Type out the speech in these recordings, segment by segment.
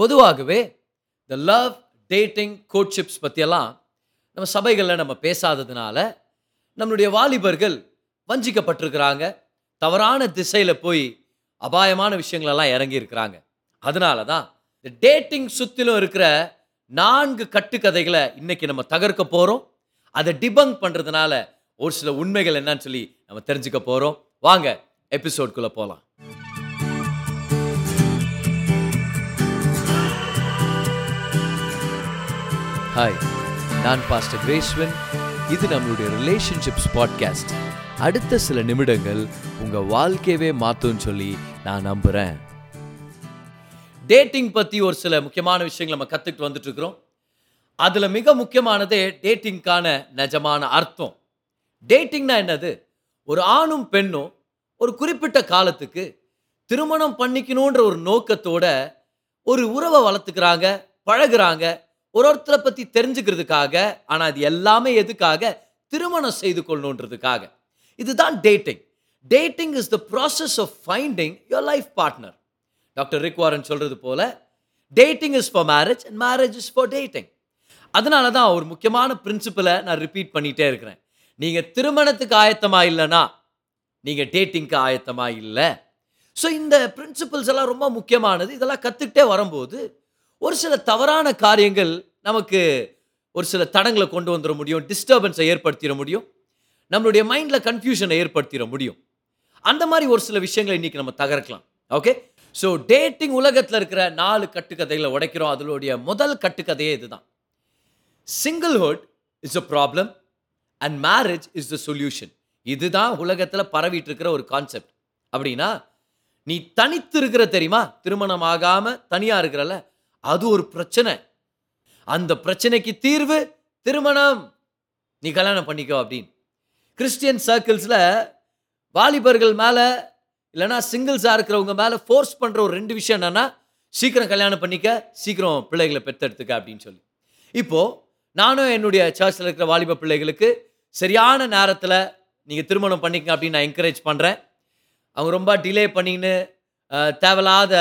பொதுவாகவே இந்த love dating கோட்ஷிப்ஸ் பற்றியெல்லாம் நம்ம சபைகளில் நம்ம பேசாததுனால நம்மளுடைய வாலிபர்கள் வஞ்சிக்கப்பட்டிருக்கிறாங்க. தவறான திசையில் போய் அபாயமான விஷயங்களெல்லாம் இறங்கி இருக்கிறாங்க அதனால தான் இந்த டேட்டிங் சுற்றிலும் இருக்கிற நான்கு கட்டுக்கதைகளை இன்னைக்கு நம்ம தகர்க்க போகிறோம் அதை டிபங்க் பண்ணுறதுனால ஒரு சில உண்மைகள் என்னன்னு சொல்லி நம்ம தெரிஞ்சுக்க போகிறோம் வாங்க எபிசோட்குள்ளே போகலாம் ஹாய் நான் பாஸ்டர் கிரேஸ்வன் இது நம்மளுடைய ரிலேஷன்ஷிப்ஸ் பாட்காஸ்ட் அடுத்த சில நிமிடங்கள் உங்கள் வாழ்க்கையவே மாற்றும்னு சொல்லி நான் நம்புகிறேன் டேட்டிங் பற்றி ஒரு சில முக்கியமான விஷயங்களை நம்ம கற்றுக்கிட்டு வந்துட்டுருக்குறோம். அதில் மிக முக்கியமானதே டேட்டிங்க்கான நிஜமான அர்த்தம். டேட்டிங்னா என்னது? ஒரு ஆணும் பெண்ணும் ஒரு குறிப்பிட்ட காலத்துக்கு திருமணம் பண்ணிக்கணுன்ற ஒரு நோக்கத்தோட ஒரு உறவை வளர்த்துக்கிறாங்க பழகுறாங்க ஒரு ஒருத்தரை பற்றி தெரிஞ்சுக்கிறதுக்காக ஆனால் அது எல்லாமே எதுக்காக? திருமணம் செய்து கொள்ளணுன்றதுக்காக. இதுதான் dating dating is the process of finding your life partner doctor Rick Warren போல் போல dating is for marriage and marriage is for dating அதனால தான் ஒரு முக்கியமான பிரின்சிப்பலை நான் ரிப்பீட் பண்ணிகிட்டே இருக்கிறேன். நீங்கள் திருமணத்துக்கு ஆயத்தமாக இல்லைனா நீங்கள் டேட்டிங்க்கு ஆயத்தமாக இல்லை. ஸோ இந்த பிரின்சிபல்ஸ் எல்லாம் ரொம்ப முக்கியமானது. இதெல்லாம் கற்றுக்கிட்டே வரும்போது ஒரு சில தவறான காரியங்கள் நமக்கு ஒரு சில தடங்களை கொண்டு வந்துட முடியும் டிஸ்டர்பன்ஸை ஏற்படுத்திட முடியும் நம்மளுடைய மைண்டில் கன்ஃபியூஷனை ஏற்படுத்திட முடியும். அந்த மாதிரி ஒரு சில விஷயங்களை இன்னைக்கு நம்ம தகர்க்கலாம். ஓகே ஸோ டேட்டிங் உலகத்தில் இருக்கிற நாலு கட்டுக்கதைகளை உடைக்கிறோம். அதனுடைய முதல் கட்டுக்கதையே இதுதான். Singlehood is a problem and marriage is the solution இதுதான் உலகத்தில் பரவிட்டு இருக்கிற ஒரு கான்செப்ட் அப்படின்னா நீ தனித்து இருக்கிற தெரியுமா? திருமணம் ஆகாமல் தனியாக இருக்கிறல்ல அது ஒரு பிரச்சனை. அந்த பிரச்சனைக்கு தீர்வு திருமணம். நீ கல்யாணம் பண்ணிக்கோ அப்படின்னு. கிறிஸ்டியன் சர்க்கிள்ஸில் வாலிபர்கள் மேலே இல்லைனா சிங்கிள்ஸாக இருக்கிறவங்க மேலே ஃபோர்ஸ் பண்ணுற ஒரு ரெண்டு விஷயம் என்னென்னா சீக்கிரம் கல்யாணம் பண்ணிக்க சீக்கிரம் பிள்ளைகளை பெற்றெடுத்துக்க அப்படின்னு சொல்லி. இப்போது நானும் என்னுடைய சர்ச்சில் இருக்கிற வாலிப பிள்ளைகளுக்கு சரியான நேரத்தில் நீங்கள் திருமணம் பண்ணிக்க அப்படின்னு நான் என்கரேஜ் பண்ணுறேன் அவங்க ரொம்ப டிலே பண்ணின்னு தேவையில்லாத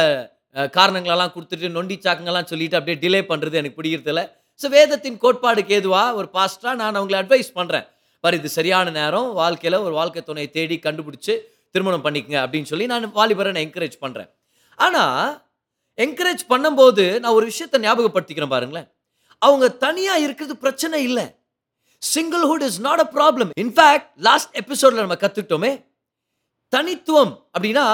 காரணங்களெல்லாம் கொடுத்துட்டு நொண்டி சாக்குங்கெல்லாம் சொல்லிட்டு அப்படியே டிலே பண்ணுறது எனக்கு பிடிக்கிறதில்ல. ஸோ வேதத்தின் கோட்பாடுக்கு எதுவாக ஒரு பாஸ்டாக நான் அவங்களை அட்வைஸ் பண்ணுறேன் பாரு இது சரியான நேரம். வாழ்க்கையில் ஒரு வாழ்க்கை துணையை தேடி கண்டுபிடிச்சி திருமணம் பண்ணிக்கங்க அப்படின்னு சொல்லி நான் வாலிபரை நான் என்கரேஜ் பண்ணுறேன் ஆனால் என்கரேஜ் பண்ணும்போது நான் ஒரு விஷயத்தை ஞாபகப்படுத்திக்கிறேன் பாருங்களேன். அவங்க தனியாக இருக்கிறது பிரச்சனை இல்லை. Singlehood is not a problem in fact last எபிசோட்ல நம்ம கற்றுக்கிட்டோமே தனித்துவம் அப்படின்னா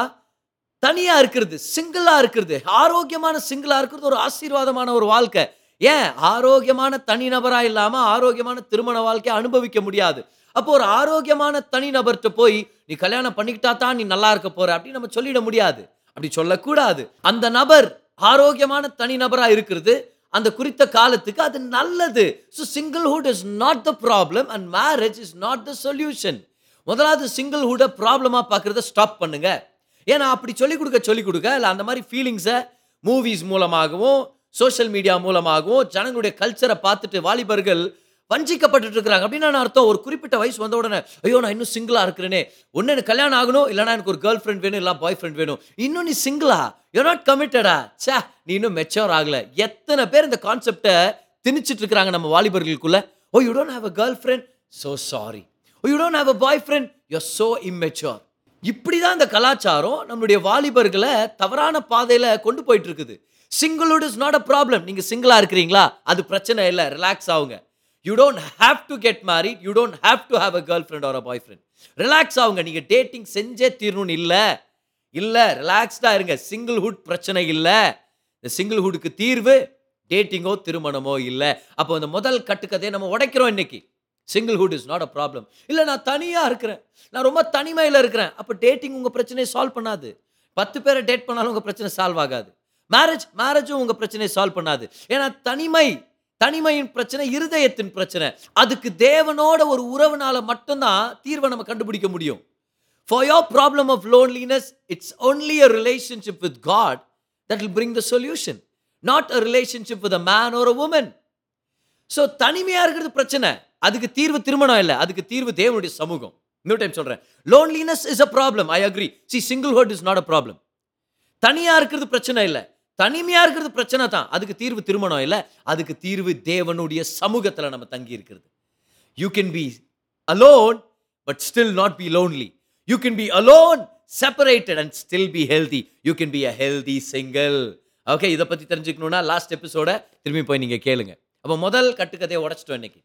தனியாக இருக்கிறது சிங்கிளாக இருக்கிறது. ஆரோக்கியமான சிங்கிளாக இருக்கிறது ஒரு ஆசீர்வாதமான ஒரு வாழ்க்கை. ஏன்? ஆரோக்கியமான தனிநபரா இல்லாமல் ஆரோக்கியமான திருமண வாழ்க்கையை அனுபவிக்க முடியாது. அப்போ ஒரு ஆரோக்கியமான தனிநபர்கிட்ட போய் நீ கல்யாணம் பண்ணிக்கிட்டா தான் நீ நல்லா இருக்க போற அப்படின்னு நம்ம சொல்லிட முடியாது. அப்படி சொல்லக்கூடாது. அந்த நபர் ஆரோக்கியமான தனிநபரா இருக்கிறது. அந்த குறித்த காலத்துக்கு அது நல்லது. So singlehood is not the problem and marriage is not the solution முதலாவது சிங்கிள்ஹுட்டை ப்ராப்ளமாக பார்க்குறத ஸ்டாப் பண்ணுங்க. ஏன்னா அப்படி சொல்லிக் கொடுக்க சொல்லிக் கொடுக்க இல்லை அந்த மாதிரி ஃபீலிங்ஸை மூவிஸ் மூலமாகவும் சோஷியல் மீடியா மூலமாகவும் ஜனங்களுடைய கல்ச்சரை பார்த்துட்டு வாலிபர்கள் வஞ்சிக்கப்பட்டு இருக்கிறாங்க. அப்படின்னு நான் அர்த்தம். ஒரு குறிப்பிட்ட வயசு வந்த உடனே ஐயோ நான் இன்னும் சிங்கிளாக இருக்கிறேனே. ஒன்று எனக்கு கல்யாணம் ஆகணும் இல்லைனா எனக்கு ஒரு கேர்ள் ஃப்ரெண்ட் வேணும் இல்லை பாய் ஃப்ரெண்ட் வேணும். இன்னும் நீ சிங்கிளா யூ நாட் கமிட்டடா ச்சே நீ இன்னும் மெச்சோர் ஆகல. எத்தனை பேர் இந்த கான்செப்டை திணிச்சிட்டு இருக்கிறாங்க நம்ம வாலிபர்களுக்குள்ள. ஓ you don't have a girlfriend so sorry oh you don't have a boyfriend you so immature இப்படி தான் இந்த கலாச்சாரம் நம்மளுடைய வாலிபர்களை தவறான பாதையில் கொண்டு போயிட்டு இருக்குது singlehood is not a problem நீங்கள் சிங்கிளாக இருக்கிறீங்களா? அது பிரச்சனை இல்லை. ரிலாக்ஸ் ஆகுங்க you don't have to get married you don't have to have a girlfriend or a boyfriend relax ஆகுங்க நீங்கள் டேட்டிங் செஞ்சே தீரணும்னு இல்லை. இல்லை ரிலாக்ஸ்டாக இருங்க. சிங்கிள்ஹுட் பிரச்சனை இல்லை. இந்த சிங்கிள்ஹுட்டுக்கு தீர்வு டேட்டிங்கோ திருமணமோ இல்லை. அப்போ இந்த முதல் கட்டுக்கதையை நம்ம உடைக்கிறோம் இன்னைக்கு. Singlehood is not a problem இல்லை நான் தனியாக இருக்கிறேன். நான் ரொம்ப தனிமையில் இருக்கிறேன். அப்போ டேட்டிங் உங்கள் பிரச்சனையை சால்வ் பண்ணாது. பத்து பேரை டேட் பண்ணாலும் உங்கள் பிரச்சனை சால்வ் ஆகாது. மேரேஜ் மேரேஜும் உங்கள் பிரச்சனையை சால்வ் பண்ணாது. ஏன்னா தனிமை தனிமையின் பிரச்சனை இருதயத்தின் பிரச்சனை. அதுக்கு தேவனோட ஒரு உறவுனால மட்டும்தான் தீர்வை நம்ம கண்டுபிடிக்க முடியும். For your problem of loneliness it's only a relationship with God that will bring the solution not a relationship with a man ஒரு உமன் ஸோ தனிமையாக இருக்கிறது பிரச்சனை. அதுக்கு தீர்வு திருமணம் இல்லை அதுக்கு தீர்வு தேவனுடைய சமூகம். இன்னொரு டைம் சொல்றேன். Loneliness is a problem I agree C singlehood is not a problem தனியா இருக்கிறது பிரச்சனை இல்லை. தனிமையா இருக்கிறது பிரச்சனை தான். அதுக்கு தீர்வு திருமணம் இல்லை அதுக்கு தீர்வு தேவனுடைய சமூகத்துல நம்ம தங்கி இருக்கிறது. You can be alone but still not be lonely you can be alone separated and still be healthy you can be a healthy single okay இதை பற்றி தெரிஞ்சுக்கணுன்னா லாஸ்ட் எபிசோட திரும்பி போய் நீங்கள் கேளுங்க. அப்போ முதல் கட்டுக்கதையை உடச்சிட்டோம் இன்னைக்கு.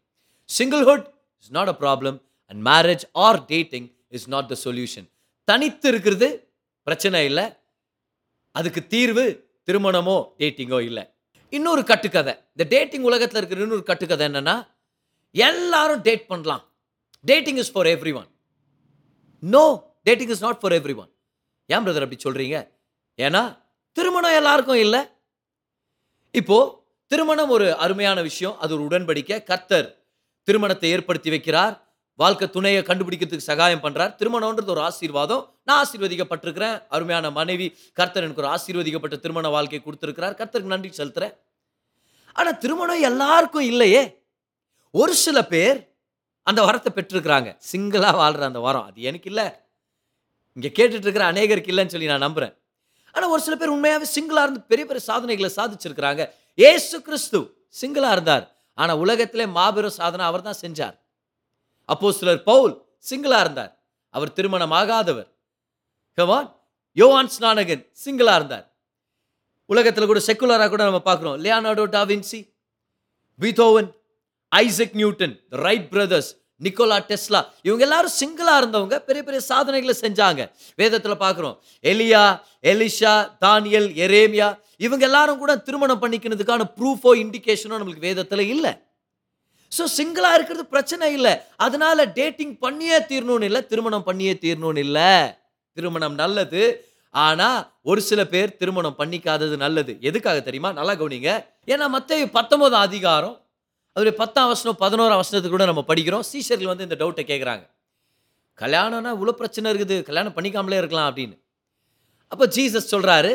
Singlehood is not a problem and marriage or dating is not the solution தனித்து இருக்கிறது பிரச்சனை இல்லை. அதுக்கு தீர்வு திருமணமோ டேட்டிங்கோ இல்லை. இன்னொரு கட்டுக்கதை. இந்த டேட்டிங் உலகத்தில் இருக்கிற இன்னொரு கட்டுக்கதை என்னன்னா எல்லாரும் டேட் பண்ணலாம். Dating is for everyone no dating is not for everyone ஏன் பிரதர் அப்படி சொல்கிறீங்க ஏன்னா திருமணம் எல்லாருக்கும் இல்லை. இப்போது திருமணம் ஒரு அருமையான விஷயம். அது ஒரு உடன்படிக்கை. கர்த்தர் திருமணத்தை ஏற்படுத்தி வைக்கிறார். வாழ்க்கை துணையை கண்டுபிடிக்கிறதுக்கு சகாயம் பண்ணுறார் திருமணம்ன்றது ஒரு ஆசீர்வாதம். நான் ஆசீர்வதிக்கப்பட்டிருக்கிறேன். அருமையான மனைவி கர்த்தர் எனக்கு ஒரு ஆசீர்வதிக்கப்பட்ட திருமண வாழ்க்கை கொடுத்துருக்கிறார். கர்த்தருக்கு நன்றி செலுத்துகிறேன் ஆனால் திருமணம் எல்லாருக்கும் இல்லையே. ஒரு சில பேர் அந்த வரத்தை பெற்றிருக்கிறாங்க. சிங்கிளாக வாழ்கிற அந்த வரம். அது எனக்கு இல்லை. இங்கே கேட்டுட்ருக்கிற அநேகருக்கு இல்லைன்னு சொல்லி நான் நம்புகிறேன் ஆனால் ஒரு சில பேர் உண்மையாகவே சிங்கிளாக இருந்து பெரிய பெரிய சாதனைகளை சாதிச்சிருக்கிறாங்க. ஏசு கிறிஸ்து சிங்கிளாக இருந்தார். ஆனால் உலகத்திலே மாபெரும் சாதனை அவர் தான் செஞ்சார். அப்போ சிலர் பவுல் சிங்கிளாக இருந்தார். அவர் திருமணம் ஆகாதவர். கவான் யோவான் ஸ்நானகன் சிங்கிளாக இருந்தார். உலகத்தில் கூட செக்குலராக கூட நம்ம பார்க்குறோம். Leonardo da Vinci Beethoven Isaac Newton Wright brothers Nikola Tesla இவங்க எல்லாரும் சிங்கிளாக இருந்தவங்க பெரிய பெரிய சாதனைகளை செஞ்சாங்க. வேதத்தில் பார்க்குறோம் எலியா எலிஷா தானியல் எரேமியா இவங்க எல்லாரும் கூட திருமணம் பண்ணிக்கிறதுக்கான ப்ரூஃபோ இண்டிகேஷனோ நம்மளுக்கு வேதத்தில் இல்லை. ஸோ சிங்கிளாக இருக்கிறது பிரச்சனை இல்லை. அதனால டேட்டிங் பண்ணியே தீரணும்னு இல்லை திருமணம் பண்ணியே தீரணும்னு இல்லை. திருமணம் நல்லது ஆனால் ஒரு சில பேர் திருமணம் பண்ணிக்காதது நல்லது. எதுக்காக தெரியுமா? நல்லா கவனிங்க. ஏன்னா மற்ற பத்தொன்பதாம் அதிகாரம் அதோடைய பத்தாம் வசனம் பதினோராம் வசனத்துக்கு கூட நம்ம படிக்கிறோம். சீஷர்கள் வந்து இந்த டவுட்டை கேட்குறாங்க கல்யாணம்னா இவ்வளோ பிரச்சனை இருக்குது. கல்யாணம் பண்ணிக்காமலே இருக்கலாம் அப்படின்னு. அப்போ ஜீசஸ் சொல்கிறாரு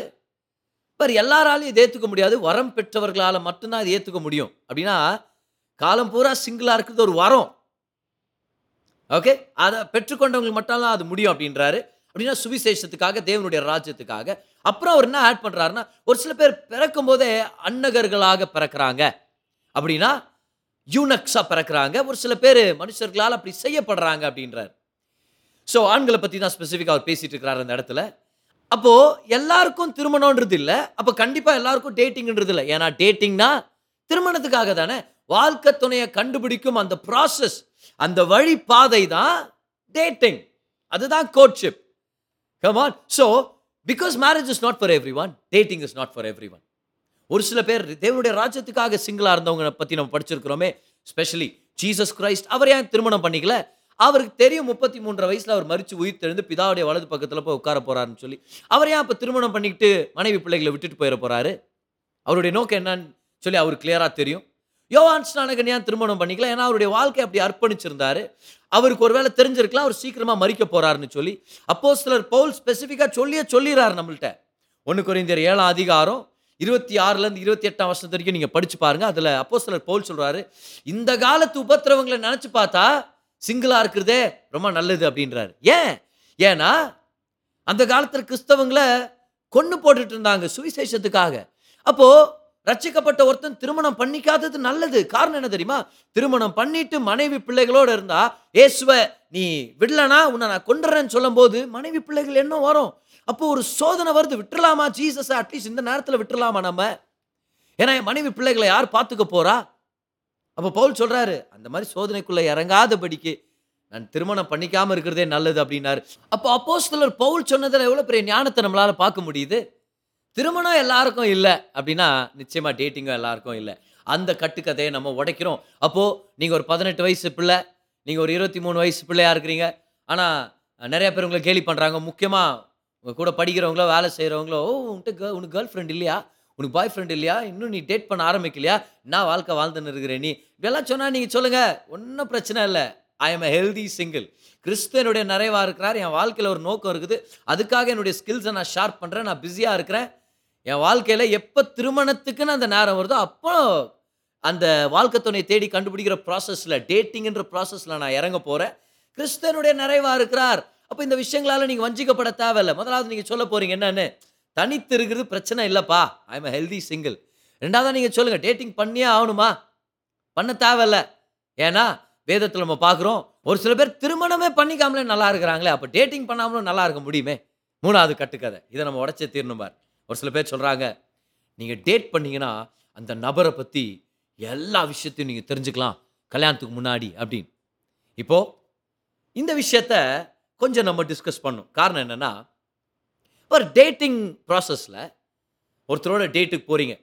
பார் எல்லாராலையும் இதை ஏற்றுக்க முடியாது. வரம் பெற்றவர்களால் மட்டும்தான் இதை ஏற்றுக்க முடியும். அப்படின்னா காலம் பூரா சிங்கிளாக இருக்கிறது ஒரு வரம். ஓகே அதை பெற்றுக்கொண்டவங்களுக்கு மட்டும்தான் அது முடியும் அப்படின்றாரு. அப்படின்னா சுவிசேஷத்துக்காக தேவனுடைய ராஜ்யத்துக்காக. அப்புறம் அவர் என்ன ஆட் பண்ணுறாருன்னா ஒரு சில பேர் பிறக்கும் போதே அன்னகர்களாக பிறக்கிறாங்க. அப்படின்னா யூனக்ஸா பிறக்கிறாங்க. ஒரு சில பேர் மனுஷர்களால் அப்படி செய்யப்படுறாங்க அப்படின்றார். ஸோ ஆண்களை பற்றி தான் ஸ்பெசிஃபிக்காக அவர் பேசிகிட்டு இருக்கிறார் அந்த இடத்துல. அப்போது எல்லாருக்கும் திருமணம்ன்றது இல்லை. அப்போ கண்டிப்பாக எல்லாருக்கும் டேட்டிங்ன்றது இல்லை. ஏன்னா டேட்டிங்னா திருமணத்துக்காக தானே. வாழ்க்கை துணையை கண்டுபிடிக்கும் அந்த ப்ராசஸ் அந்த வழி பாதை தான் டேட்டிங் அதுதான் courtship come on so because marriage is not for everyone dating is not for everyone ஒரு சில பேர் தேவனுடைய ராஜ்யத்துக்காக சிங்கிளாக இருந்தவங்க பற்றி நம்ம படிச்சிருக்கிறோமே ஸ்பெஷலி ஜீசஸ் கிரைஸ்ட் அவர் ஏன் திருமணம் பண்ணிக்கல? அவருக்கு தெரியும் முப்பத்தி மூன்றரை வயசில் அவர் மறிச்சு உயிர்த்தெழுந்து பிதாவுடைய வலது பக்கத்தில் போய் உட்கார போகிறாருன்னு சொல்லி. அவர் ஏன் அப்போ திருமணம் பண்ணிக்கிட்டு மனைவி பிள்ளைகளை விட்டுட்டு போயிட போகிறாரு அவருடைய நோக்கம் என்னன்னு சொல்லி அவருக்கு கிளியராக தெரியும். யோவான் ஸ்நானகன் ஏன் திருமணம் பண்ணிக்கல? ஏன்னா அவருடைய வாழ்க்கை அப்படி அர்ப்பணிச்சிருந்தாரு. அவருக்கு ஒருவேளை தெரிஞ்சிருக்கலாம் அவர் சீக்கிரமாக மறிக்க போகிறாருன்னு சொல்லி. அப்போ சிலர் பவுல் ஸ்பெசிஃபிக்காக சொல்லியே சொல்லிடுறாரு நம்மள்ட்ட. ஒன்று குறைந்தர் ஏழாம் அதிகாரம் இருபத்தி ஆறுலேருந்து இருபத்தி எட்டாம் வருஷத்து வரைக்கும் நீங்கள் படித்து பாருங்கள் அதில் அப்போ சிலர் பவுல் சொல்கிறாரு இந்த காலத்து உபத்திரவங்களை நினச்சி பார்த்தா சிங்கிளாக இருக்கிறதே ரொம்ப நல்லது அப்படின்றாரு. ஏன்? ஏன்னா அந்த காலத்தில் கிறிஸ்தவங்களை கொண்டு போட்டுட்டு இருந்தாங்க சுவிசேஷத்துக்காக. அப்போது ரட்சிக்கப்பட்ட ஒருத்தன் திருமணம் பண்ணிக்காதது நல்லது. காரணம் என்ன தெரியுமா? திருமணம் பண்ணிட்டு மனைவி பிள்ளைகளோடு இருந்தா ஏசுவ நீ விடலனா உன்னை நான் கொண்டுறேன்னு சொல்லும்போது மனைவி பிள்ளைகள் என்ன வரும். அப்போ ஒரு சோதனை வருது விட்டுறலாமா ஜீசஸ்? அட்லீஸ்ட் இந்த நேரத்தில் விட்டுறலாமா நம்ம? ஏன்னா என் மனைவி பிள்ளைகளை யார் பார்த்துக்க போறா? அப்போ பவுல் சொல்றாரு அந்த மாதிரி சோதனைக்குள்ள இறங்காதபடிக்கு நான் திருமணம் பண்ணிக்காம இருக்கிறதே நல்லது அப்படின்னாரு. அப்போ அப்போஸ்தலர் பவுல் சொன்னதில் எவ்வளோ பெரிய ஞானத்தை நம்மளால் பார்க்க முடியுது? திருமணம் எல்லாருக்கும் இல்லை அப்படின்னா நிச்சயமா டேட்டிங்கும் எல்லாருக்கும் இல்லை. அந்த கட்டுக்கதையை நம்ம உடைக்கிறோம். அப்போ நீங்க ஒரு பதினெட்டு வயசு பிள்ளை நீங்க ஒரு இருபத்தி மூணு வயசு பிள்ளையா இருக்கிறீங்க. ஆனால் நிறைய பேர் உங்களை கேலி பண்றாங்க. முக்கியமாக உங்கள் கூட படிக்கிறவங்களோ வேலை செய்கிறவங்களோ ஓ உன்ட்டு கேர்ள் உனக்கு கேர்ள் ஃப்ரெண்ட் இல்லையா? உனக்கு பாய் ஃப்ரெண்ட் இல்லையா? இன்னும் நீ டேட் பண்ண ஆரம்பிக்கலையா? நான் வாழ்க்கை வாழ்ந்துன்னு இருக்கிற நீ? இப்படியெல்லாம் சொன்னால் நீங்கள் சொல்லுங்கள் ஒன்றும் பிரச்சனை இல்லை. I am a healthy single கிறிஸ்தனுடைய நிறைவாக இருக்கிறார். என் வாழ்க்கையில் ஒரு நோக்கம் இருக்குது. அதுக்காக என்னுடைய ஸ்கில்ஸை நான் ஷார்ப் பண்ணுறேன் நான் பிஸியாக இருக்கிறேன். என் வாழ்க்கையில் எப்போ திருமணத்துக்குன்னு அந்த நேரம் வருதோ அப்போ அந்த வாழ்க்கை துணையை தேடி கண்டுபிடிக்கிற ப்ராசஸில் டேட்டிங்கிற ப்ராசஸில் நான் இறங்க போகிறேன் கிறிஸ்தனுடைய நிறைவாக இருக்கிறார். அப்போ இந்த விஷயங்களால் நீங்கள் வஞ்சிக்கப்பட தேவையில்லை. முதலாவது நீங்கள் சொல்ல போகிறீங்க என்னன்னு? தனித்து இருக்கிறது பிரச்சனை இல்லைப்பா. ஐ எம் ஹெல்தி சிங்கிள் ரெண்டாவது நீங்கள் சொல்லுங்கள் டேட்டிங் பண்ணியே ஆகணுமா? பண்ண தேவையில்ல. ஏன்னா வேதத்தில் நம்ம பார்க்குறோம் ஒரு சில பேர் திருமணமே பண்ணிக்காமலே நல்லா இருக்கிறாங்களே அப்போ டேட்டிங் பண்ணாமலும் நல்லா இருக்க முடியுமே? மூணாவது கட்டுக்கதை. இதை நம்ம உடச்சே தீரணும் பார். ஒரு சில பேர் சொல்கிறாங்க நீங்கள் டேட் பண்ணிங்கன்னா அந்த நபரை பற்றி எல்லா விஷயத்தையும் நீங்கள் தெரிஞ்சுக்கலாம். கல்யாணத்துக்கு முன்னாடி அப்படின்னு. இப்போது இந்த விஷயத்த கொஞ்சம் நம்ம டிஸ்கஸ் பண்ணோம். காரணம் என்னென்னா ஒரு டேட்டிங் ப்ராசஸில் ஒருத்தரோட டேட்டுக்கு போகிறீங்க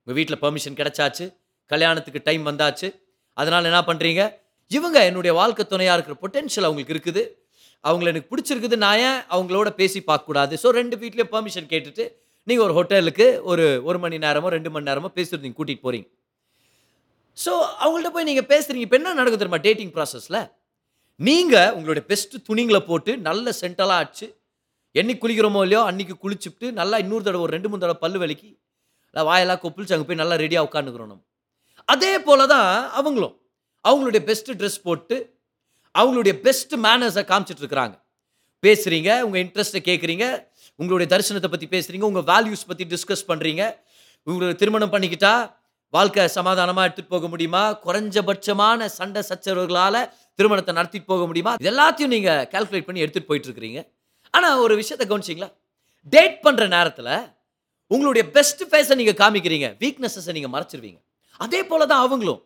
உங்கள் வீட்டில் பர்மிஷன் கிடச்சாச்சு கல்யாணத்துக்கு டைம் வந்தாச்சு அதனால் என்ன பண்ணுறீங்க இவங்க என்னுடைய வாழ்க்கை துணையாக இருக்கிற பொட்டென்ஷியல் அவங்களுக்கு இருக்குது. அவங்கள எனக்கு பிடிச்சிருக்குது நான் ஏன் அவங்களோட பேசி பார்க்கக்கூடாது? ஸோ ரெண்டு வீட்லேயும் பர்மிஷன் கேட்டுட்டு நீங்கள் ஒரு ஹோட்டலுக்கு ஒரு ஒரு மணி நேரமோ ரெண்டு மணி நேரமோ பேசுகிறீங்க கூட்டிகிட்டு போகிறீங்க ஸோ அவங்கள்ட்ட போய் நீங்கள் பேசுகிறீங்க இப்போ என்ன நடக்குது தெரியுமா டேட்டிங் ப்ராசஸில் நீங்கள் உங்களுடைய பெஸ்ட்டு துணிங்களை போட்டு நல்ல சென்டலாக ஆச்சு என்னைக்கு குளிக்கிறோமோ இல்லையோ அன்றைக்கி குளிச்சுட்டு நல்லா இன்னொரு தடவை ஒரு ரெண்டு மூணு தடவை பல்லு வலிக்கி இல்லை வாயெல்லாம் கொப்பிளிச்சு அங்கே போய் நல்லா ரெடியாக உட்காந்துக்கிறோம் நம்ம. அதே போல தான் அவங்களும். அவங்களுடைய பெஸ்ட் ட்ரெஸ் போட்டு அவங்களுடைய பெஸ்ட் மேனர்ஸை காமிச்சிட்டு இருக்கிறாங்க. பேசுகிறீங்க உங்கள் இன்ட்ரெஸ்ட்டை கேட்குறீங்க உங்களுடைய தரிசனத்தை பற்றி பேசுகிறீங்க உங்கள் வேல்யூஸ் பற்றி டிஸ்கஸ் பண்ணுறீங்க உங்களுக்கு திருமணம் பண்ணிக்கிட்டா வாழ்க்கை சமாதானமாக எடுத்துகிட்டு போக முடியுமா? குறைஞ்சபட்சமான சண்டை சச்சரவுகளால் திருமணத்தை நடத்திட்டு போக முடியுமா? எல்லாத்தையும் நீங்கள் கால்குலேட் பண்ணி எடுத்துகிட்டு போயிட்டு இருக்கிறீங்க ஆனால் ஒரு விஷயத்தை கவனிச்சிங்களா? டேட் பண்ணுற நேரத்தில் உங்களுடைய பெஸ்ட் ஃபேஸை நீங்கள் காமிக்கிறீங்க. வீக்னஸஸை நீங்கள் மறைச்சிருவீங்க. அதே போல தான் அவங்களும்.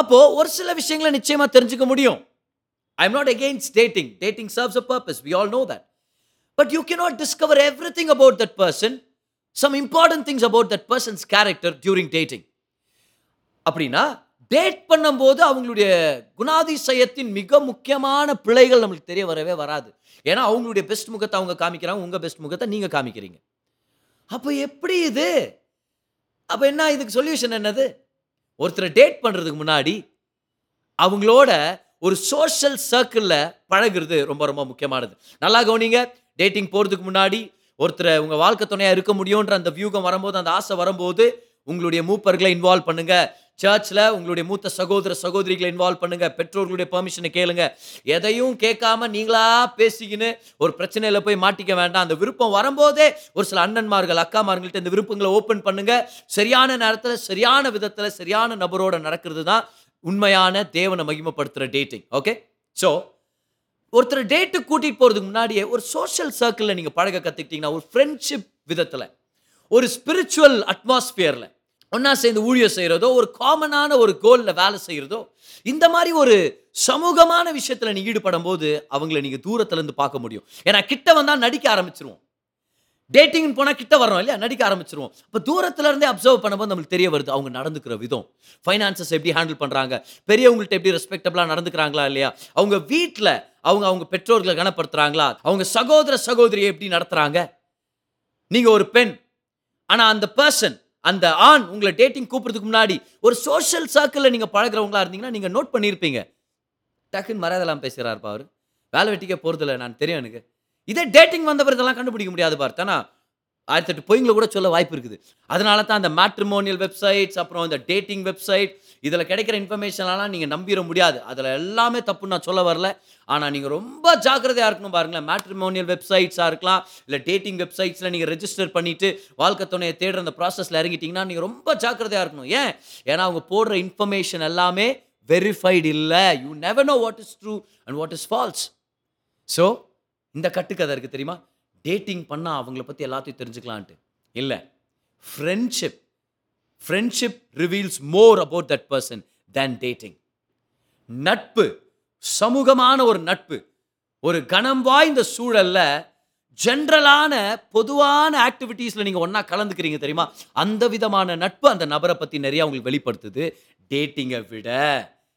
அப்போது ஒரு சில விஷயங்களை நிச்சயமாக தெரிஞ்சுக்க முடியும். I am not against dating dating serves a purpose we all know that but you cannot discover everything about that person some important things about that person's character during dating அப்படின்னா டேட் பண்ணும்போது அவங்களுடைய குணாதிசயத்தின் மிக முக்கியமான பிழைகள் நம்மளுக்கு தெரிய வரவே வராது. ஏன்னா அவங்களுடைய பெஸ்ட் முகத்தை அவங்க காமிக்கிறாங்க உங்கள் பெஸ்ட் முகத்தை நீங்கள் காமிக்கிறீங்க. அப்போ எப்படி இது? அப்போ என்ன இதுக்கு சொல்யூஷன் என்னது? ஒருத்தரை டேட் பண்ணுறதுக்கு முன்னாடி அவங்களோட ஒரு சோஷியல் சர்க்கிளில் பழகுறது ரொம்ப ரொம்ப முக்கியமானது. நல்லா கவனிங்க டேட்டிங் போகிறதுக்கு முன்னாடி ஒருத்தரை உங்கள் வாழ்க்கை துணையாக இருக்க முடியுன்ற அந்த வியூகம் வரும்போது அந்த ஆசை வரும்போது உங்களுடைய மூப்பர்களை இன்வால்வ் பண்ணுங்கள் சர்ச்சில் உங்களுடைய மூத்த சகோதர சகோதரிகளை இன்வால்வ் பண்ணுங்க. பெற்றோர்களுடைய பெர்மிஷனை கேளுங்க. எதையும் கேட்காம நீங்களா பேசிக்கின்னு ஒரு பிரச்சனையில் போய் மாட்டிக்க வேண்டாம். அந்த விருப்பம் வரும்போதே ஒரு சில அண்ணன்மார்கள் அக்காமார்கள்ட்ட இந்த விருப்பங்களை ஓப்பன் பண்ணுங்க. சரியான நேரத்தில் சரியான விதத்தில் சரியான நபரோட நடக்கிறது தான் உண்மையான தேவனை மகிமைப்படுத்துகிற டேட்டிங் ஓகே ஸோ ஒருத்தர் டேட்டு கூட்டிகிட்டு போகிறதுக்கு முன்னாடியே ஒரு சோஷியல் சர்க்கிளில் நீங்கள் பழக கற்றுக்கிட்டீங்கன்னா ஒரு ஃப்ரெண்ட்ஷிப் விதத்தில் ஒரு ஸ்பிரிச்சுவல் அட்மாஸ்பியரில் ஒன்றா சேர்ந்து ஊழியம் செய்கிறதோ ஒரு காமனான ஒரு கோலில் வேலை செய்கிறதோ இந்த மாதிரி ஒரு சமூகமான விஷயத்தில் நீ ஈடுபடும் போது அவங்கள நீங்கள் தூரத்துலேருந்து பார்க்க முடியும். ஏன்னா கிட்ட வந்தால் நடிக்க ஆரம்பிச்சிருவோம். டேட்டிங் போனால் கிட்ட வரோம் இல்லையா? நடிக்க ஆரம்பிச்சிருவோம். இப்போ தூரத்துலேருந்தே அப்சர்வ் பண்ணும்போது நம்மளுக்கு தெரிய வருது அவங்க நடந்துக்கிற விதம். ஃபைனான்சஸ் எப்படி ஹேண்டில் பண்ணுறாங்க பெரியவங்கள்ட்ட எப்படி ரெஸ்பெக்டபிளாக நடந்துக்கிறாங்களா இல்லையா? அவங்க வீட்டில் அவங்க அவங்க பெற்றோர்களை கனப்படுத்துகிறாங்களா அவங்க சகோதர சகோதரியை எப்படி நடத்துகிறாங்க நீங்கள் ஒரு பெண். ஆனால் அந்த பர்சன் அந்த ஆண் உங்களை டேட்டிங் கூப்பிட்றதுக்கு முன்னாடி ஒரு சோஷியல் சர்க்கிளில் நீங்கள் பழகுறவங்களா இருந்தீங்கன்னா நீங்கள் நோட் பண்ணியிருப்பீங்க. டக்குன்னு மரியாதெல்லாம் பேசுகிறாருப்பா அவர். வேலை வெட்டிக்கே போகிறதில்ல நான் தெரியும் எனக்கு. இதே டேட்டிங் வந்தவர் இதெல்லாம் கண்டுபிடிக்க முடியாது பார்த்தானா ஆயிரத்தி எட்டு பொய்ங்களை கூட சொல்ல வாய்ப்பு இருக்குது. அதனால தான் அந்த மேட்ரிமோனியல் வெப்சைட்ஸ் அப்புறம் இந்த டேட்டிங் வெப்சைட் இதில் கிடைக்கிற இன்ஃபர்மேஷன்லாம் நீங்கள் நம்பிட முடியாது. அதில் எல்லாமே தப்புன்னு நான் சொல்ல வரல. ஆனால் நீங்கள் ரொம்ப ஜாக்கிரதையாக இருக்கணும் பாருங்களேன். மேட்ரிமோனியல் வெப்சைட்ஸாக இருக்கலாம் இல்லை டேட்டிங் வெப்சைட்ஸில் நீங்கள் ரெஜிஸ்டர் பண்ணிவிட்டு வாழ்க்கை துணையை தேடுற அந்த ப்ராசஸில் இறங்கிட்டீங்கன்னா நீங்கள் ரொம்ப ஜாக்கிரதையாக இருக்கணும். ஏன்? ஏன்னா அவங்க போடுற இன்ஃபர்மேஷன் எல்லாமே வெரிஃபைடு இல்லை. You never know what is true and what is false so இந்த கட்டுக்கதை இருக்குது தெரியுமா? டேட்டிங் பண்ணால் அவங்கள பற்றி எல்லாத்தையும் தெரிஞ்சுக்கலான்ட்டு. இல்லை. Friendship friendship reveals more about that person than dating நட்பு. சமூகமான ஒரு நட்பு. ஒரு கணம் வாய்ந்த சூழல்ல ஜென்ரலான பொதுவான ஆக்டிவிட்டீஸில் நீங்கள் ஒன்றா கலந்துக்கிறீங்க தெரியுமா? அந்த விதமான நட்பு அந்த நபரை பற்றி நிறையா உங்களுக்கு வெளிப்படுத்துது. டேட்டிங்கை விட.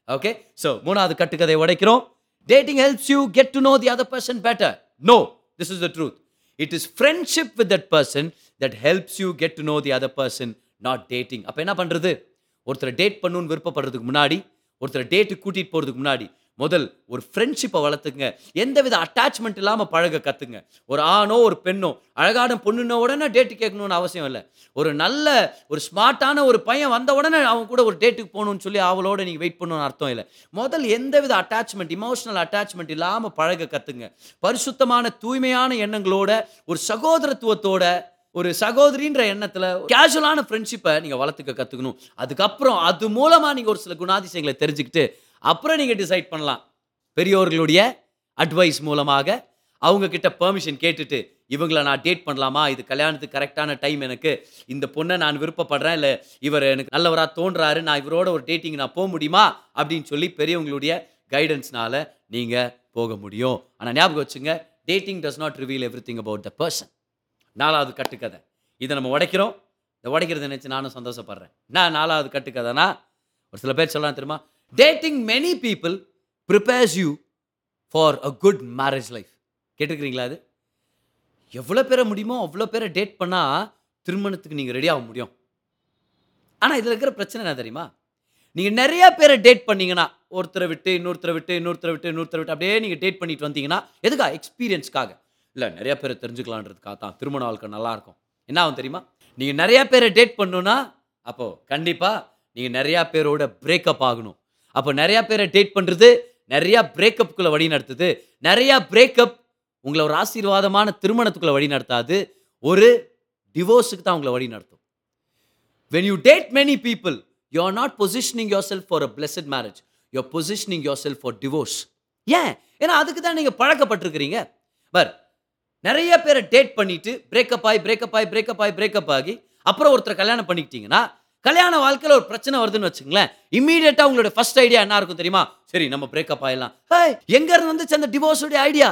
ஓகே ஸோ மூணாவது கட்டுக்கதை உடைக்கிறோம். Dating helps you get to know the other person better no this is the truth it is friendship with that person that helps you get to know the other person not dating அப்போ என்ன பண்ணுறது ஒருத்தரை date பண்ணணுன்னு விருப்பப்படுறதுக்கு முன்னாடி ஒருத்தரை date கூட்டிகிட்டு போகிறதுக்கு முன்னாடி முதல் ஒரு ஃப்ரெண்ட்ஷிப்பை வளர்த்துங்க எந்தவித அட்டாச்மெண்ட் இல்லாமல் பழக கற்றுங்க ஒரு ஆணோ ஒரு பெண்ணோ அழகான பொண்ணுன உடனே டேட்டு கேட்கணும்னு அவசியம் இல்லை. ஒரு நல்ல ஒரு ஸ்மார்ட்டான ஒரு பையன் வந்த உடனே அவன் கூட ஒரு டேட்டுக்கு போகணும்னு சொல்லி அவளோட நீங்கள் வெயிட் பண்ணணும்னு அர்த்தம் இல்லை. முதல் எந்தவித அட்டாச்மெண்ட் இமோஷனல் அட்டாச்மெண்ட் இல்லாமல் பழக கற்றுங்க பரிசுத்தமான தூய்மையான எண்ணங்களோட ஒரு சகோதரத்துவத்தோட ஒரு சகோதரின்ற எண்ணத்தில் கேஷுவலான ஃப்ரெண்ட்ஷிப்பை நீங்கள் வளர்த்துக்க கற்றுக்கணும் அதுக்கப்புறம் அது மூலமாக நீங்கள் ஒரு சில குணாதிசயங்களை தெரிஞ்சுக்கிட்டு அப்புறம் நீங்கள் டிசைட் பண்ணலாம். பெரியோர்களுடைய அட்வைஸ் மூலமாக அவங்கக்கிட்ட பெர்மிஷன் கேட்டுட்டு இவங்கள நான் டேட் பண்ணலாமா? இது கல்யாணத்துக்கு கரெக்டான டைம் எனக்கு. இந்த பொண்ணை நான் விருப்பப்படுறேன். இல்லை இவர் எனக்கு நல்லவராக தோன்றாரு. நான் இவரோட ஒரு டேட்டிங் நான் போக முடியுமா? அப்படின்னு சொல்லி பெரியவங்களுடைய கைடன்ஸ்னால் நீங்கள் போக முடியும். ஆனால் ஞாபகம் வச்சுங்க dating does not reveal everything about the person நாலாவது கட்டுக்கதை. இதை நம்ம உடைக்கிறோம். இந்த உடைக்கிறத நினச்சி நானும் சந்தோஷப்படுறேன். நான் நாலாவது கட்டுக்கதைனா ஒரு சில பேர் சொல்லலாம் தெரியுமா? Dating many people prepares you for a good marriage life கேட்டுக்கிறீங்களா அது? எவ்வளோ பேரை முடியுமோ அவ்வளோ பேரை டேட் பண்ணால் திருமணத்துக்கு நீங்கள் ரெடி ஆக முடியும். ஆனால் இதில் இருக்கிற பிரச்சனை என்ன தெரியுமா? நீங்கள் நிறையா பேரை டேட் பண்ணீங்கன்னா ஒருத்தரை விட்டு இன்னொருத்தரை விட்டு இன்னொருத்தரை விட்டு இன்னொருத்தரை விட்டு அப்படியே நீங்கள் டேட் பண்ணிட்டு வந்தீங்கன்னா எதுக்கா? எக்ஸ்பீரியன்ஸ்க்காக இல்லை நிறையா பேரை தெரிஞ்சுக்கலான்றதுக்காக தான். திருமண வாழ்க்கை நல்லாயிருக்கும் என்ன ஆகும் தெரியுமா? நீங்கள் நிறையா பேரை டேட் பண்ணணும்னா அப்போது கண்டிப்பாக நீங்கள் நிறையா பேரோட பிரேக்கப் ஆகணும். அப்போ நிறையா பேரை டேட் பண்ணுறது நிறையா பிரேக்கப்புக்குள்ளே வழி நடத்துது. நிறையா பிரேக்கப் உங்களை ஒரு ஆசீர்வாதமான திருமணத்துக்குள்ளே வழி நடத்தாது. ஒரு டிவோர்ஸுக்கு தான் உங்களை வழி நடத்தும். When when you date many people not are not positioning yourself a a marriage marriage. Positioning yourself for divorce ஏன்? ஏன்னா அதுக்கு தான் நீங்கள் பழக்கப்பட்டிருக்கிறீங்க. பர் நிறைய பேரை டேட் பண்ணிட்டு பிரேக்கப் ஆகி பிரேக்கப் ஆகி பிரேக்கப் ஆகி பிரேக்கப் ஆகி அப்புறம் ஒருத்தர் கல்யாணம் பண்ணிக்கிட்டீங்கன்னா கல்யாண வாழ்க்கையில் ஒரு பிரச்சனை வருதுன்னு வச்சுங்களேன் இம்மீடியட்டாக உங்களோட ஃபர்ஸ்ட் ஐடியா என்ன இருக்கும் தெரியுமா? சரி நம்ம பிரேக்கப் ஆகிடலாம் ஹே எங்கேருந்து வந்துச்சு அந்த டிவோர்ஸுடைய ஐடியா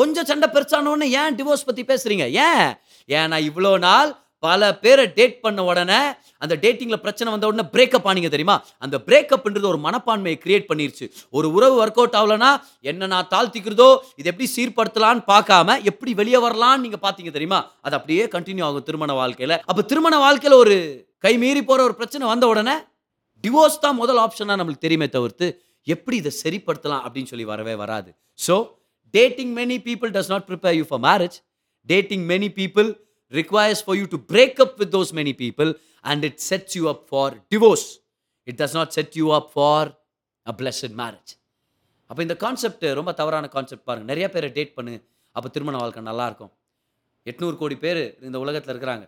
கொஞ்சம் சண்டை பெருசான ஏன் டிவோர்ஸ் பற்றி பேசுறீங்க? ஏன்? ஏன்னா இவ்வளோ நாள் பல பேரை டேட் பண்ண உடனே அந்த டேட்டிங்கில் பிரச்சனை வந்த உடனே பிரேக்கப் ஆனீங்க தெரியுமா? அந்த பிரேக்கப்ன்றது ஒரு மனப்பான்மையை கிரியேட் பண்ணிருச்சு. ஒரு உறவு ஒர்க் அவுட் ஆகலனா என்ன நான் தாழ்த்திக்கிறதோ இது எப்படி சீர்படுத்தலாம்னு பார்க்காம எப்படி வெளியே வரலாம்னு நீங்கள் பார்த்தீங்க தெரியுமா? அது அப்படியே கண்டினியூ ஆகும் திருமண வாழ்க்கையில். அப்போ திருமண வாழ்க்கையில் ஒரு கை மீறி போகிற ஒரு பிரச்சனை வந்த உடனே டிவோர்ஸ் தான் முதல் ஆப்ஷனாக நம்மளுக்கு தெரியுமே தவிர்த்து எப்படி இதை சரிப்படுத்தலாம் அப்படின்னு சொல்லி வரவே வராது. So dating many people does not prepare you for marriage dating many people requires for you to break up with those many people and it sets you up for divorce it does not set you up for a blessed marriage அப்போ இந்த concept ரொம்ப தவறான concept பாருங்கள் நிறைய பேரை date பண்ணு அப்போ திருமண வாழ்க்கை நல்லாயிருக்கும் எட்நூறு கோடி பேர் இந்த உலகத்தில் இருக்கிறாங்க.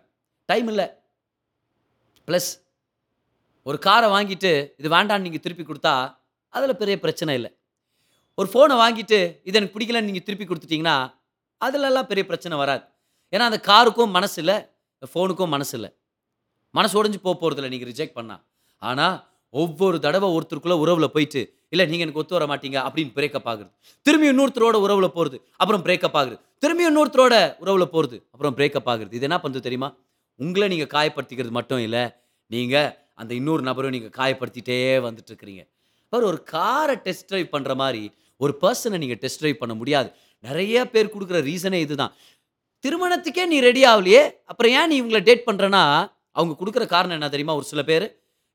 டைம் இல்லை. ப்ளஸ் ஒரு காரை வாங்கிட்டு இது வேண்டான்னு நீங்கள் திருப்பி கொடுத்தா அதில் பெரிய பிரச்சனை இல்லை. ஒரு ஃபோனை வாங்கிட்டு இது எனக்கு பிடிக்கலன்னு நீங்கள் திருப்பி கொடுத்துட்டிங்கன்னா அதிலெல்லாம் பெரிய பிரச்சனை வராது. ஏன்னா அந்த காருக்கும் மனசு இல்லை ஃபோனுக்கும் மனசு இல்லை. மனசு உடஞ்சி போக போகிறதில்ல நீங்கள் ரிஜெக்ட் பண்ணா. ஆனால் ஒவ்வொரு தடவை ஒருத்தருக்குள்ளே உறவில் போயிட்டு இல்லை நீங்கள் எனக்கு ஒத்து வர மாட்டீங்க அப்படின்னு பிரேக்கப் ஆகுது திரும்பி இன்னொருத்தரோட உறவில் போகிறது அப்புறம் பிரேக்கப் ஆகுது திரும்பி இன்னொருத்தரோட உறவில் போகிறது அப்புறம் பிரேக்கப் ஆகுது இது என்ன பண்ணுறது தெரியுமா? உங்களை நீங்கள் காயப்படுத்திக்கிறது மட்டும் இல்லை நீங்கள் அந்த இன்னொரு நபரும் நீங்கள் காயப்படுத்திட்டே வந்துட்டுருக்கிறீங்க. அப்புறம் ஒரு காரை டெஸ்ட் ட்ரைவ் பண்ணுற மாதிரி ஒரு பர்சனை நீங்கள் டெஸ்ட் ட்ரைவ் பண்ண முடியாது. நிறைய பேர் கொடுக்குற ரீசனே இதுதான். திருமணத்துக்கே நீ ரெடி ஆகலையே அப்புறம் ஏன் நீ இவங்களை டேட் பண்ணுறேன்னா அவங்க கொடுக்குற காரணம் என்ன தெரியுமா? ஒரு சில பேர்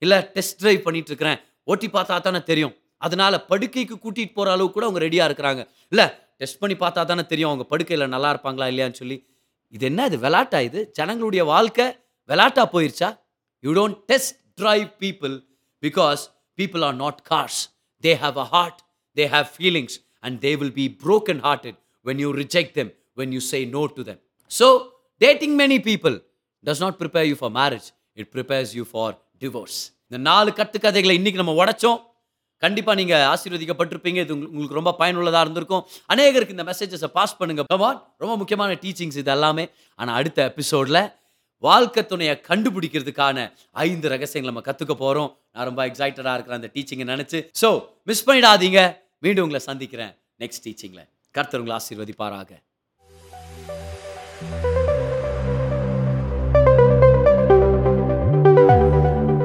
இல்லை டெஸ்ட் ட்ரைவ் பண்ணிட்டு இருக்கிறேன் ஓட்டி பார்த்தா தானே தெரியும். அதனால படுக்கைக்கு கூட்டிகிட்டு போகிற அளவுக்கு கூட அவங்க ரெடியாக இருக்கிறாங்க. இல்லை டெஸ்ட் பண்ணி பார்த்தா தானே தெரியும். அவங்க படுக்கையில் நல்லா இருப்பாங்களா இல்லையான்னு சொல்லி இது என்ன இது விளாட்டா இது ஜனங்களுடைய வாழ்க்கை விளாட்டா போயிருச்சா you don't test drive people because people are not cars they have a heart they have feelings and they will be broken hearted when you reject them, when you say no to them. So, dating many people does not prepare you for marriage, it prepares you for divorce. இந்த நாலு கட்டுக்கதைகளை இன்னைக்கு நம்ம உடைச்சோம் கண்டிப்பா நீங்க ஆசீர்வதிக்கப்பட்டிருப்பீங்க. இது உங்களுக்கு- உங்களுக்கு ரொம்ப பயனுள்ளதா இருந்திருக்கும். அநேகருக்கு இந்த மெசேஜஸை பாஸ் பண்ணுங்க. பவான் ரொம்ப முக்கியமான டீச்சிங்ஸ் இது எல்லாமே ஆனா அடுத்த எபிசோட்ல வாழ்க்கை துணையை கண்டுபிடிக்கிறதுக்கான ஐந்து ரகசியங்களை நம்ம கற்றுக்க போகிறோம் நான் ரொம்ப எக்ஸைட்டடாக இருக்கிறேன் அந்த டீச்சிங்கை நினச்சி. ஸோ மிஸ் பண்ணிடாதீங்க. மீண்டும் உங்களை சந்திக்கிறேன் நெக்ஸ்ட் டீச்சிங்கில் கர்த்தர் உங்களை ஆசீர்வதிப்பாராக.